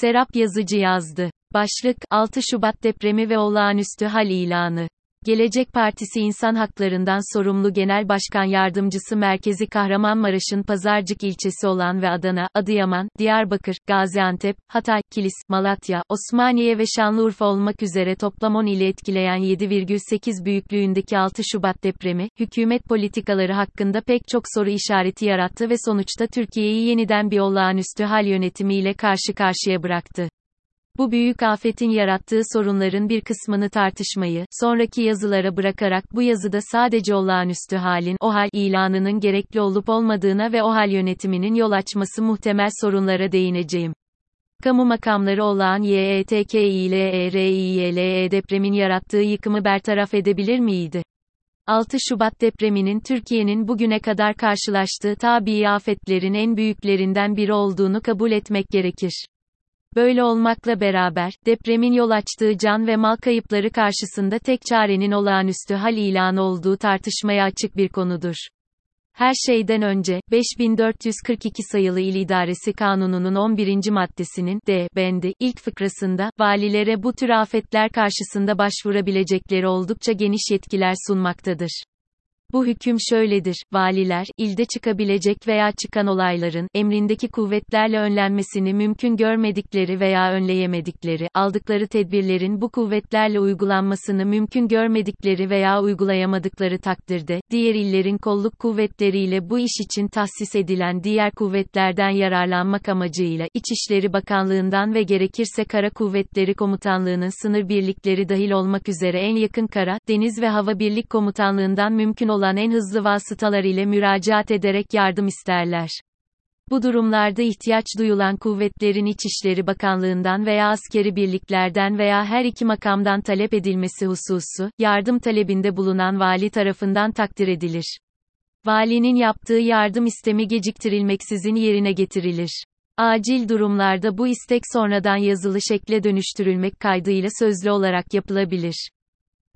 Serap Yazıcı yazdı. Başlık, 6 Şubat depremi ve olağanüstü hal ilanı. Gelecek Partisi İnsan Haklarından sorumlu Genel Başkan Yardımcısı Merkezi Kahramanmaraş'ın Pazarcık ilçesi olan ve Adana, Adıyaman, Diyarbakır, Gaziantep, Hatay, Kilis, Malatya, Osmaniye ve Şanlıurfa olmak üzere toplam 10 ili etkileyen 7,8 büyüklüğündeki 6 Şubat depremi, hükümet politikaları hakkında pek çok soru işareti yarattı ve sonuçta Türkiye'yi yeniden bir olağanüstü hal yönetimiyle karşı karşıya bıraktı. Bu büyük afetin yarattığı sorunların bir kısmını tartışmayı, sonraki yazılara bırakarak bu yazıda sadece olağanüstü halin, o hal ilanının gerekli olup olmadığına ve o hal yönetiminin yol açması muhtemel sorunlara değineceğim. Kamu makamları olağan YETKİLERİYLE depremin yarattığı yıkımı bertaraf edebilir miydi? 6 Şubat depreminin Türkiye'nin bugüne kadar karşılaştığı tabii afetlerin en büyüklerinden biri olduğunu kabul etmek gerekir. Böyle olmakla beraber, depremin yol açtığı can ve mal kayıpları karşısında tek çarenin olağanüstü hal ilanı olduğu tartışmaya açık bir konudur. Her şeyden önce, 5442 sayılı İl İdaresi Kanunu'nun 11. maddesinin D bendi ilk fıkrasında, valilere bu tür afetler karşısında başvurabilecekleri oldukça geniş yetkiler sunmaktadır. Bu hüküm şöyledir, valiler, ilde çıkabilecek veya çıkan olayların, emrindeki kuvvetlerle önlenmesini mümkün görmedikleri veya önleyemedikleri, aldıkları tedbirlerin bu kuvvetlerle uygulanmasını mümkün görmedikleri veya uygulayamadıkları takdirde, diğer illerin kolluk kuvvetleriyle bu iş için tahsis edilen diğer kuvvetlerden yararlanmak amacıyla, İçişleri Bakanlığından ve gerekirse Kara Kuvvetleri Komutanlığının sınır birlikleri dahil olmak üzere en yakın kara, deniz ve hava birlik komutanlığından mümkün olan olan en hızlı vasıtalar ile müracaat ederek yardım isterler. Bu durumlarda ihtiyaç duyulan kuvvetlerin İçişleri Bakanlığından veya askeri birliklerden veya her iki makamdan talep edilmesi hususu, yardım talebinde bulunan vali tarafından takdir edilir. Valinin yaptığı yardım istemi geciktirilmeksizin yerine getirilir. Acil durumlarda bu istek sonradan yazılı şekle dönüştürülmek kaydıyla sözlü olarak yapılabilir.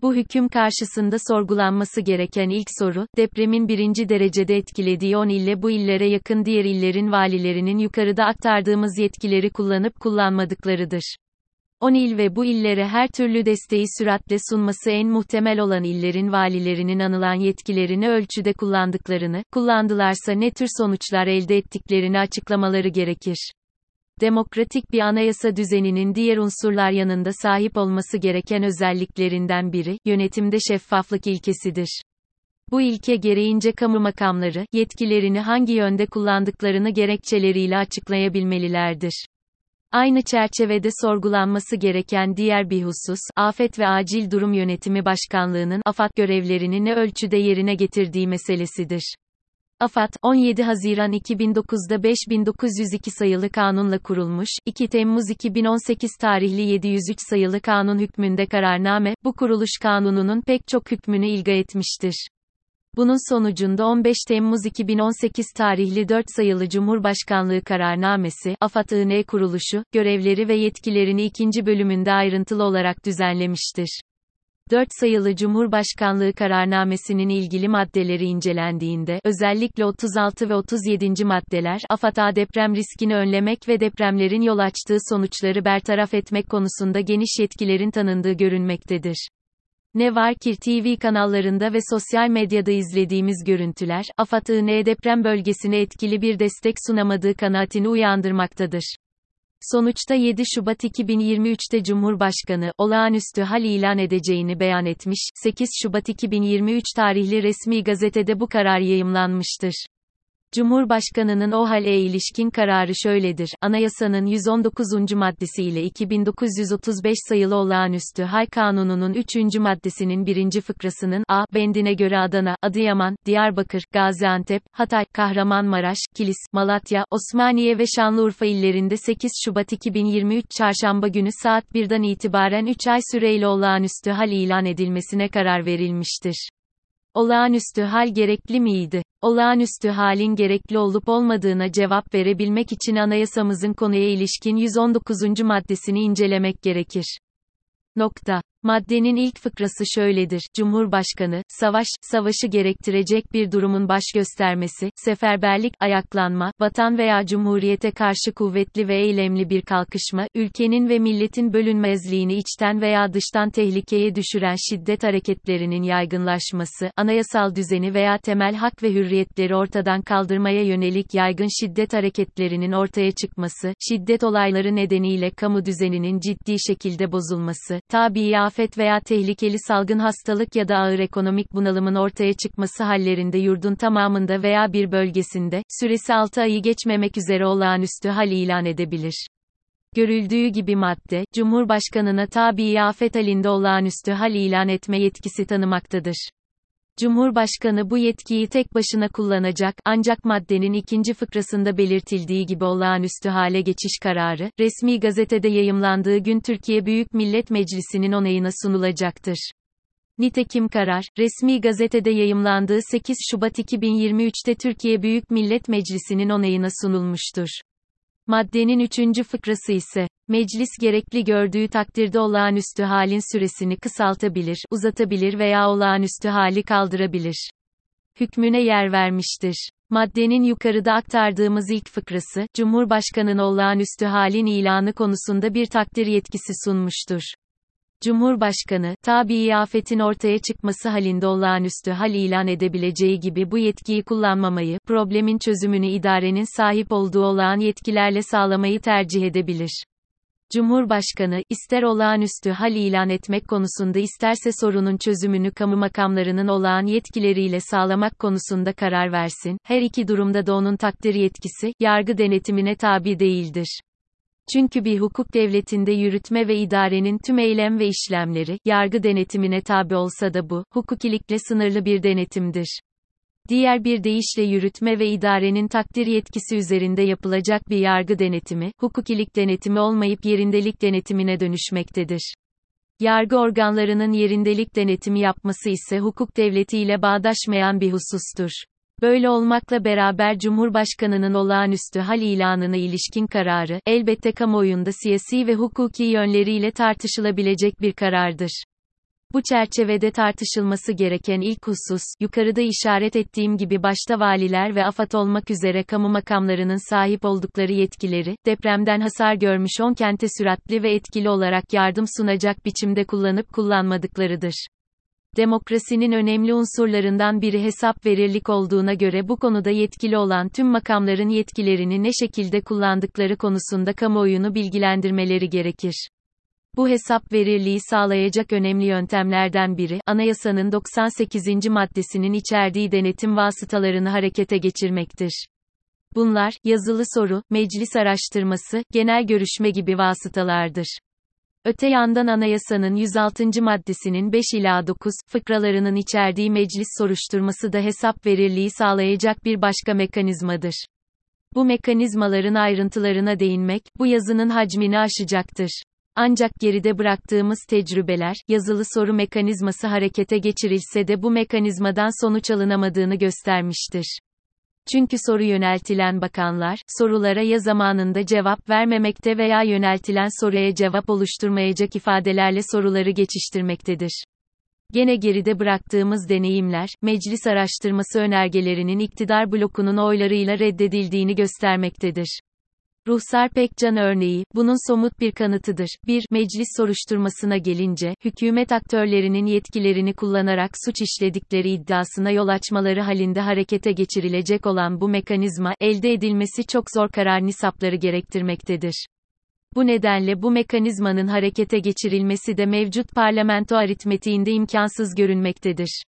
Bu hüküm karşısında sorgulanması gereken ilk soru, depremin birinci derecede etkilediği 10 ille bu illere yakın diğer illerin valilerinin yukarıda aktardığımız yetkileri kullanıp kullanmadıklarıdır. 10 il ve bu illere her türlü desteği süratle sunması en muhtemel olan illerin valilerinin anılan yetkilerini ölçüde kullandıklarını, kullandılarsa ne tür sonuçlar elde ettiklerini açıklamaları gerekir demokratik bir anayasa düzeninin diğer unsurlar yanında sahip olması gereken özelliklerinden biri, yönetimde şeffaflık ilkesidir. Bu ilke gereğince kamu makamları, yetkilerini hangi yönde kullandıklarını gerekçeleriyle açıklayabilmelilerdir. Aynı çerçevede sorgulanması gereken diğer bir husus, Afet ve Acil Durum Yönetimi Başkanlığı'nın AFAD görevlerini ne ölçüde yerine getirdiği meselesidir. AFAD, 17 Haziran 2009'da 5902 sayılı kanunla kurulmuş, 2 Temmuz 2018 tarihli 703 sayılı kanun hükmünde kararname, bu kuruluş kanununun pek çok hükmünü ilga etmiştir. Bunun sonucunda 15 Temmuz 2018 tarihli 4 sayılı Cumhurbaşkanlığı kararnamesi, AFAD-IN kuruluşu, görevleri ve yetkilerini ikinci bölümünde ayrıntılı olarak düzenlemiştir. 4 sayılı Cumhurbaşkanlığı kararnamesinin ilgili maddeleri incelendiğinde, özellikle 36 ve 37. maddeler, AFAD'a deprem riskini önlemek ve depremlerin yol açtığı sonuçları bertaraf etmek konusunda geniş yetkilerin tanındığı görünmektedir. Ne var ki TV kanallarında ve sosyal medyada izlediğimiz görüntüler, AFAD'ın deprem bölgesine etkili bir destek sunamadığı kanaatini uyandırmaktadır. Sonuçta 7 Şubat 2023'te Cumhurbaşkanı, olağanüstü hal ilan edeceğini beyan etmiş, 8 Şubat 2023 tarihli resmi gazetede bu karar yayımlanmıştır. Cumhurbaşkanının o hale ilişkin kararı şöyledir. Anayasanın 119. maddesiyle 2935 sayılı olağanüstü hal kanununun 3. maddesinin 1. fıkrasının A bendine göre Adana, Adıyaman, Diyarbakır, Gaziantep, Hatay, Kahramanmaraş, Kilis, Malatya, Osmaniye ve Şanlıurfa illerinde 8 Şubat 2023 çarşamba günü saat 1'den itibaren 3 ay süreyle olağanüstü hal ilan edilmesine karar verilmiştir. Olağanüstü hal gerekli miydi? Olağanüstü halin gerekli olup olmadığına cevap verebilmek için anayasamızın konuya ilişkin 119. maddesini incelemek gerekir. Nokta. Maddenin ilk fıkrası şöyledir. Cumhurbaşkanı, savaş, savaşı gerektirecek bir durumun baş göstermesi, seferberlik, ayaklanma, vatan veya cumhuriyete karşı kuvvetli ve eylemli bir kalkışma, ülkenin ve milletin bölünmezliğini içten veya dıştan tehlikeye düşüren şiddet hareketlerinin yaygınlaşması, anayasal düzeni veya temel hak ve hürriyetleri ortadan kaldırmaya yönelik yaygın şiddet hareketlerinin ortaya çıkması, şiddet olayları nedeniyle kamu düzeninin ciddi şekilde bozulması, tabi afet veya tehlikeli salgın hastalık ya da ağır ekonomik bunalımın ortaya çıkması hallerinde yurdun tamamında veya bir bölgesinde, süresi 6 ayı geçmemek üzere olağanüstü hal ilan edebilir. Görüldüğü gibi madde, Cumhurbaşkanına tabi afet halinde olağanüstü hal ilan etme yetkisi tanımaktadır. Cumhurbaşkanı bu yetkiyi tek başına kullanacak, ancak maddenin ikinci fıkrasında belirtildiği gibi olağanüstü hale geçiş kararı, resmi gazetede yayımlandığı gün Türkiye Büyük Millet Meclisi'nin onayına sunulacaktır. Nitekim karar, resmi gazetede yayımlandığı 8 Şubat 2023'te Türkiye Büyük Millet Meclisi'nin onayına sunulmuştur. Maddenin üçüncü fıkrası ise, meclis gerekli gördüğü takdirde olağanüstü halin süresini kısaltabilir, uzatabilir veya olağanüstü hali kaldırabilir. Hükmüne yer vermiştir. Maddenin yukarıda aktardığımız ilk fıkrası, Cumhurbaşkanı'nın olağanüstü halin ilanı konusunda bir takdir yetkisi sunmuştur. Cumhurbaşkanı, tabii afetin ortaya çıkması halinde olağanüstü hal ilan edebileceği gibi bu yetkiyi kullanmamayı, problemin çözümünü idarenin sahip olduğu olağan yetkilerle sağlamayı tercih edebilir. Cumhurbaşkanı, ister olağanüstü hal ilan etmek konusunda isterse sorunun çözümünü kamu makamlarının olağan yetkileriyle sağlamak konusunda karar versin, her iki durumda da onun takdir yetkisi, yargı denetimine tabi değildir. Çünkü bir hukuk devletinde yürütme ve idarenin tüm eylem ve işlemleri, yargı denetimine tabi olsa da bu, hukukilikle sınırlı bir denetimdir. Diğer bir deyişle yürütme ve idarenin takdir yetkisi üzerinde yapılacak bir yargı denetimi, hukukilik denetimi olmayıp yerindelik denetimine dönüşmektedir. Yargı organlarının yerindelik denetimi yapması ise hukuk devletiyle bağdaşmayan bir husustur. Böyle olmakla beraber Cumhurbaşkanının olağanüstü hal ilanına ilişkin kararı, elbette kamuoyunda siyasi ve hukuki yönleriyle tartışılabilecek bir karardır. Bu çerçevede tartışılması gereken ilk husus, yukarıda işaret ettiğim gibi başta valiler ve AFAD olmak üzere kamu makamlarının sahip oldukları yetkileri, depremden hasar görmüş 10 kente süratli ve etkili olarak yardım sunacak biçimde kullanıp kullanmadıklarıdır. Demokrasinin önemli unsurlarından biri hesap verirlik olduğuna göre bu konuda yetkili olan tüm makamların yetkilerini ne şekilde kullandıkları konusunda kamuoyunu bilgilendirmeleri gerekir. Bu hesap verirliği sağlayacak önemli yöntemlerden biri, anayasanın 98. maddesinin içerdiği denetim vasıtalarını harekete geçirmektir. Bunlar, yazılı soru, meclis araştırması, genel görüşme gibi vasıtalardır. Öte yandan anayasanın 106. maddesinin 5 ila 9 fıkralarının içerdiği meclis soruşturması da hesap verirliği sağlayacak bir başka mekanizmadır. Bu mekanizmaların ayrıntılarına değinmek, bu yazının hacmini aşacaktır. Ancak geride bıraktığımız tecrübeler, yazılı soru mekanizması harekete geçirilse de bu mekanizmadan sonuç alınamadığını göstermiştir. Çünkü soru yöneltilen bakanlar, sorulara ya zamanında cevap vermemekte veya yöneltilen soruya cevap oluşturmayacak ifadelerle soruları geçiştirmektedir. Gene geride bıraktığımız deneyimler, meclis araştırması önergelerinin iktidar blokunun oylarıyla reddedildiğini göstermektedir. Ruhsar Pekcan örneği, bunun somut bir kanıtıdır. 1. Meclis soruşturmasına gelince, hükümet aktörlerinin yetkilerini kullanarak suç işledikleri iddiasına yol açmaları halinde harekete geçirilecek olan bu mekanizma, elde edilmesi çok zor karar nisapları gerektirmektedir. Bu nedenle bu mekanizmanın harekete geçirilmesi de mevcut parlamento aritmetiğinde imkansız görünmektedir.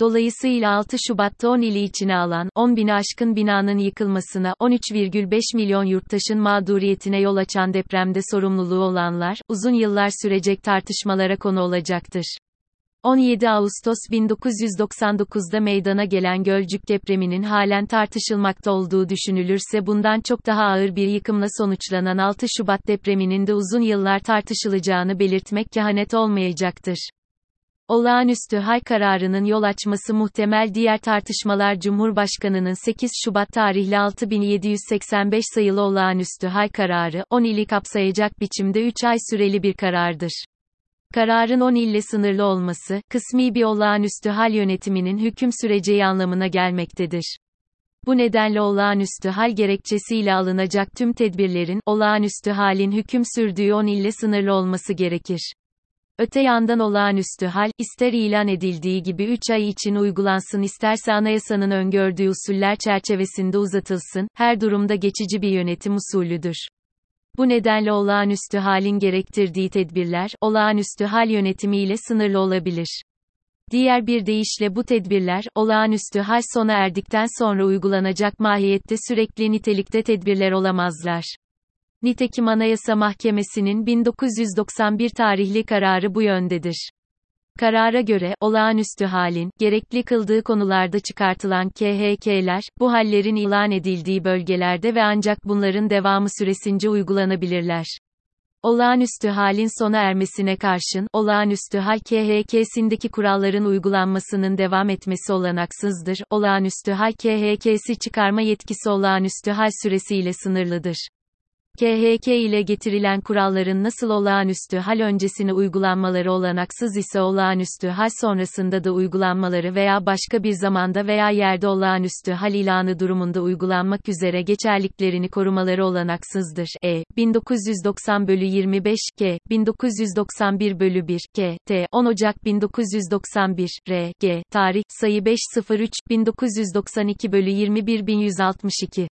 Dolayısıyla 6 Şubat'ta 10 ili içine alan, 10 bini aşkın binanın yıkılmasına, 13,5 milyon yurttaşın mağduriyetine yol açan depremde sorumluluğu olanlar, uzun yıllar sürecek tartışmalara konu olacaktır. 17 Ağustos 1999'da meydana gelen Gölcük depreminin halen tartışılmakta olduğu düşünülürse bundan çok daha ağır bir yıkımla sonuçlanan 6 Şubat depreminin de uzun yıllar tartışılacağını belirtmek kehanet olmayacaktır. Olağanüstü hal kararının yol açması muhtemel diğer tartışmalar Cumhurbaşkanının 8 Şubat tarihli 6785 sayılı olağanüstü hal kararı, 10 ili kapsayacak biçimde 3 ay süreli bir karardır. Kararın 10 ille sınırlı olması, kısmi bir olağanüstü hal yönetiminin hüküm süreceği anlamına gelmektedir. Bu nedenle olağanüstü hal gerekçesiyle alınacak tüm tedbirlerin, olağanüstü halin hüküm sürdüğü 10 ille sınırlı olması gerekir. Öte yandan olağanüstü hal, ister ilan edildiği gibi 3 ay için uygulansın isterse anayasanın öngördüğü usuller çerçevesinde uzatılsın, her durumda geçici bir yönetim usulüdür. Bu nedenle olağanüstü halin gerektirdiği tedbirler, olağanüstü hal yönetimiyle sınırlı olabilir. Diğer bir deyişle bu tedbirler, olağanüstü hal sona erdikten sonra uygulanacak mahiyette sürekli nitelikte tedbirler olamazlar. Nitekim Anayasa Mahkemesi'nin 1991 tarihli kararı bu yöndedir. Karara göre, olağanüstü halin, gerekli kıldığı konularda çıkartılan KHK'ler, bu hallerin ilan edildiği bölgelerde ve ancak bunların devamı süresince uygulanabilirler. Olağanüstü halin sona ermesine karşın, olağanüstü hal KHK'sindeki kuralların uygulanmasının devam etmesi olanaksızdır. Olağanüstü hal KHK'si çıkarma yetkisi olağanüstü hal süresiyle sınırlıdır. KHK ile getirilen kuralların nasıl olağanüstü hal öncesine uygulanmaları olanaksız ise olağanüstü hal sonrasında da uygulanmaları veya başka bir zamanda veya yerde olağanüstü hal ilanı durumunda uygulanmak üzere geçerliklerini korumaları olanaksızdır. E. 1990 bölü 25 K. 1991 bölü 1 K. T. 10 Ocak 1991 R. G. Tarih, sayı 503, 1992 bölü 21 1162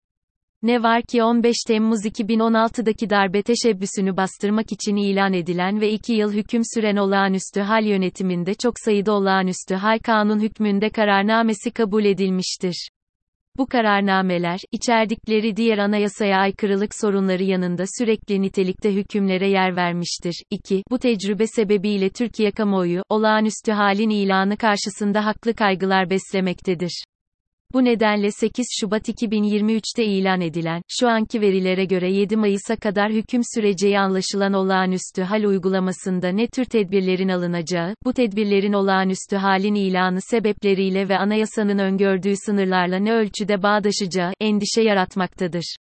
ne var ki 15 Temmuz 2016'daki darbe teşebbüsünü bastırmak için ilan edilen ve 2 yıl hüküm süren olağanüstü hal yönetiminde çok sayıda olağanüstü hal kanun hükmünde kararnamesi kabul edilmiştir. Bu kararnameler, içerdikleri diğer anayasaya aykırılık sorunları yanında sürekli nitelikte hükümlere yer vermiştir. 2. Bu tecrübe sebebiyle Türkiye kamuoyu, olağanüstü halin ilanı karşısında haklı kaygılar beslemektedir. Bu nedenle 8 Şubat 2023'te ilan edilen, şu anki verilere göre 7 Mayıs'a kadar hüküm süreceği anlaşılan olağanüstü hal uygulamasında ne tür tedbirlerin alınacağı, bu tedbirlerin olağanüstü halin ilanı sebepleriyle ve anayasanın öngördüğü sınırlarla ne ölçüde bağdaşacağı, endişe yaratmaktadır.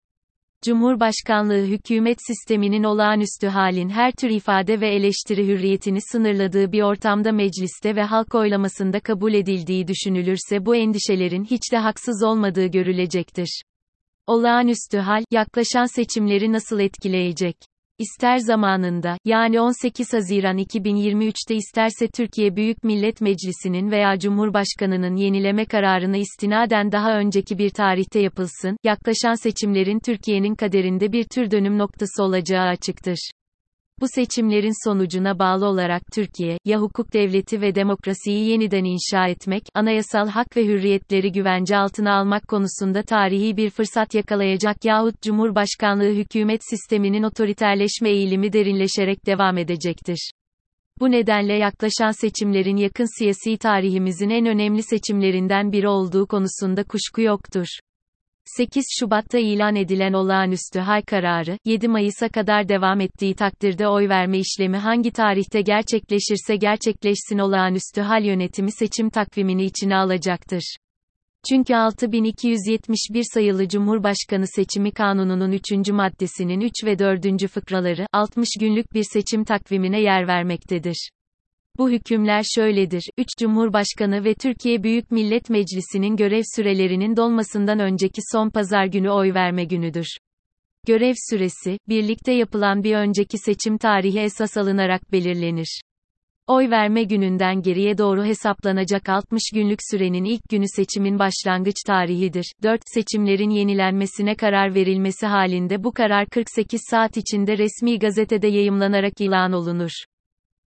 Cumhurbaşkanlığı hükümet sisteminin olağanüstü halin her tür ifade ve eleştiri hürriyetini sınırladığı bir ortamda mecliste ve halk oylamasında kabul edildiği düşünülürse bu endişelerin hiç de haksız olmadığı görülecektir. Olağanüstü hal, yaklaşan seçimleri nasıl etkileyecek? İster zamanında, yani 18 Haziran 2023'te isterse Türkiye Büyük Millet Meclisi'nin veya Cumhurbaşkanı'nın yenileme kararına istinaden daha önceki bir tarihte yapılsın, yaklaşan seçimlerin Türkiye'nin kaderinde bir tür dönüm noktası olacağı açıktır. Bu seçimlerin sonucuna bağlı olarak Türkiye, ya hukuk devleti ve demokrasiyi yeniden inşa etmek, anayasal hak ve hürriyetleri güvence altına almak konusunda tarihi bir fırsat yakalayacak yahut Cumhurbaşkanlığı hükümet sisteminin otoriterleşme eğilimi derinleşerek devam edecektir. Bu nedenle yaklaşan seçimlerin yakın siyasi tarihimizin en önemli seçimlerinden biri olduğu konusunda kuşku yoktur. 8 Şubat'ta ilan edilen olağanüstü hal kararı, 7 Mayıs'a kadar devam ettiği takdirde oy verme işlemi hangi tarihte gerçekleşirse gerçekleşsin olağanüstü hal yönetimi seçim takvimini içine alacaktır. Çünkü 6271 sayılı Cumhurbaşkanı Seçimi Kanunu'nun 3. maddesinin 3 ve 4. fıkraları, 60 günlük bir seçim takvimine yer vermektedir. Bu hükümler şöyledir. 3 Cumhurbaşkanı ve Türkiye Büyük Millet Meclisi'nin görev sürelerinin dolmasından önceki son pazar günü oy verme günüdür. Görev süresi, birlikte yapılan bir önceki seçim tarihi esas alınarak belirlenir. Oy verme gününden geriye doğru hesaplanacak 60 günlük sürenin ilk günü seçimin başlangıç tarihidir. 4 seçimlerin yenilenmesine karar verilmesi halinde bu karar 48 saat içinde resmi gazetede yayımlanarak ilan olunur.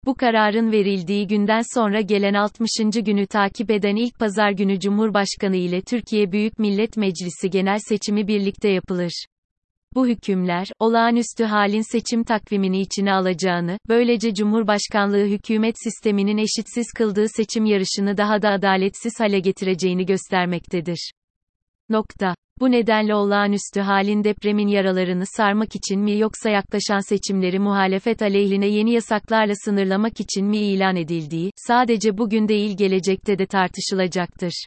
Bu kararın verildiği günden sonra gelen 60. günü takip eden ilk pazar günü Cumhurbaşkanı ile Türkiye Büyük Millet Meclisi genel seçimi birlikte yapılır. Bu hükümler, olağanüstü halin seçim takvimini içine alacağını, böylece Cumhurbaşkanlığı hükümet sisteminin eşitsiz kıldığı seçim yarışını daha da adaletsiz hale getireceğini göstermektedir. Nokta. Bu nedenle olağanüstü halin depremin yaralarını sarmak için mi yoksa yaklaşan seçimleri muhalefet aleyhine yeni yasaklarla sınırlamak için mi ilan edildiği, sadece bugün değil gelecekte de tartışılacaktır.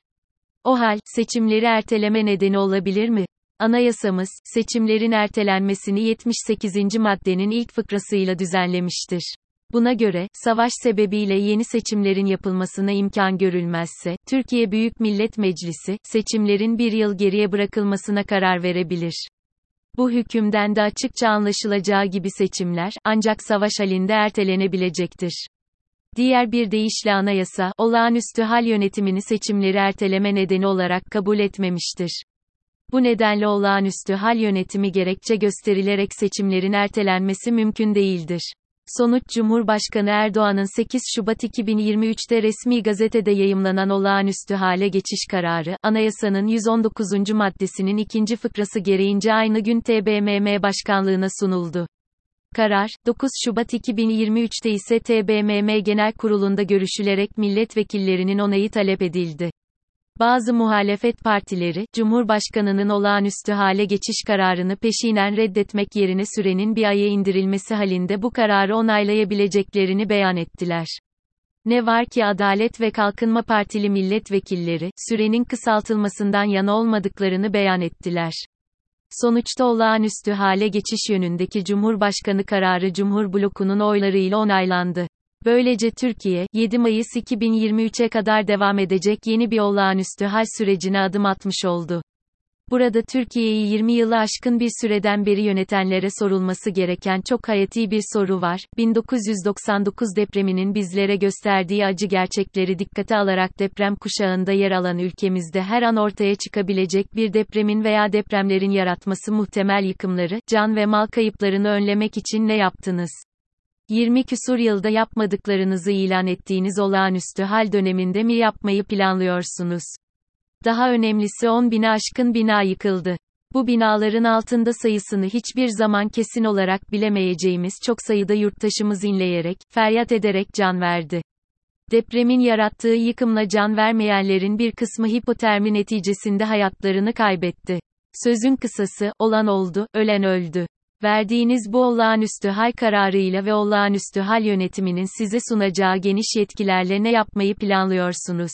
O hal, seçimleri erteleme nedeni olabilir mi? Anayasamız, seçimlerin ertelenmesini 78. maddenin ilk fıkrasıyla düzenlemiştir. Buna göre, savaş sebebiyle yeni seçimlerin yapılmasına imkan görülmezse, Türkiye Büyük Millet Meclisi, seçimlerin bir yıl geriye bırakılmasına karar verebilir. Bu hükümden de açıkça anlaşılacağı gibi seçimler, ancak savaş halinde ertelenebilecektir. Diğer bir deyişle anayasa, olağanüstü hal yönetimini seçimleri erteleme nedeni olarak kabul etmemiştir. Bu nedenle olağanüstü hal yönetimi gerekçe gösterilerek seçimlerin ertelenmesi mümkün değildir. Sonuç Cumhurbaşkanı Erdoğan'ın 8 Şubat 2023'te resmi gazetede yayımlanan olağanüstü hale geçiş kararı, anayasanın 119. maddesinin ikinci fıkrası gereğince aynı gün TBMM Başkanlığına sunuldu. Karar, 9 Şubat 2023'te ise TBMM Genel Kurulu'nda görüşülerek milletvekillerinin onayı talep edildi. Bazı muhalefet partileri, Cumhurbaşkanının olağanüstü hale geçiş kararını peşinen reddetmek yerine sürenin bir aya indirilmesi halinde bu kararı onaylayabileceklerini beyan ettiler. Ne var ki Adalet ve Kalkınma Partili milletvekilleri, sürenin kısaltılmasından yana olmadıklarını beyan ettiler. Sonuçta olağanüstü hale geçiş yönündeki Cumhurbaşkanı kararı Cumhur blokunun oylarıyla onaylandı. Böylece Türkiye, 7 Mayıs 2023'e kadar devam edecek yeni bir olağanüstü hal sürecine adım atmış oldu. Burada Türkiye'yi 20 yılı aşkın bir süreden beri yönetenlere sorulması gereken çok hayati bir soru var. 1999 depreminin bizlere gösterdiği acı gerçekleri dikkate alarak deprem kuşağında yer alan ülkemizde her an ortaya çıkabilecek bir depremin veya depremlerin yaratması muhtemel yıkımları, can ve mal kayıplarını önlemek için ne yaptınız? 20 küsur yılda yapmadıklarınızı ilan ettiğiniz olağanüstü hal döneminde mi yapmayı planlıyorsunuz? Daha önemlisi 10 bine aşkın bina yıkıldı. Bu binaların altında sayısını hiçbir zaman kesin olarak bilemeyeceğimiz çok sayıda yurttaşımız inleyerek, feryat ederek can verdi. Depremin yarattığı yıkımla can vermeyenlerin bir kısmı hipotermi neticesinde hayatlarını kaybetti. Sözün kısası, olan oldu, ölen öldü. Verdiğiniz bu olağanüstü hal kararıyla ve olağanüstü hal yönetiminin size sunacağı geniş yetkilerle ne yapmayı planlıyorsunuz?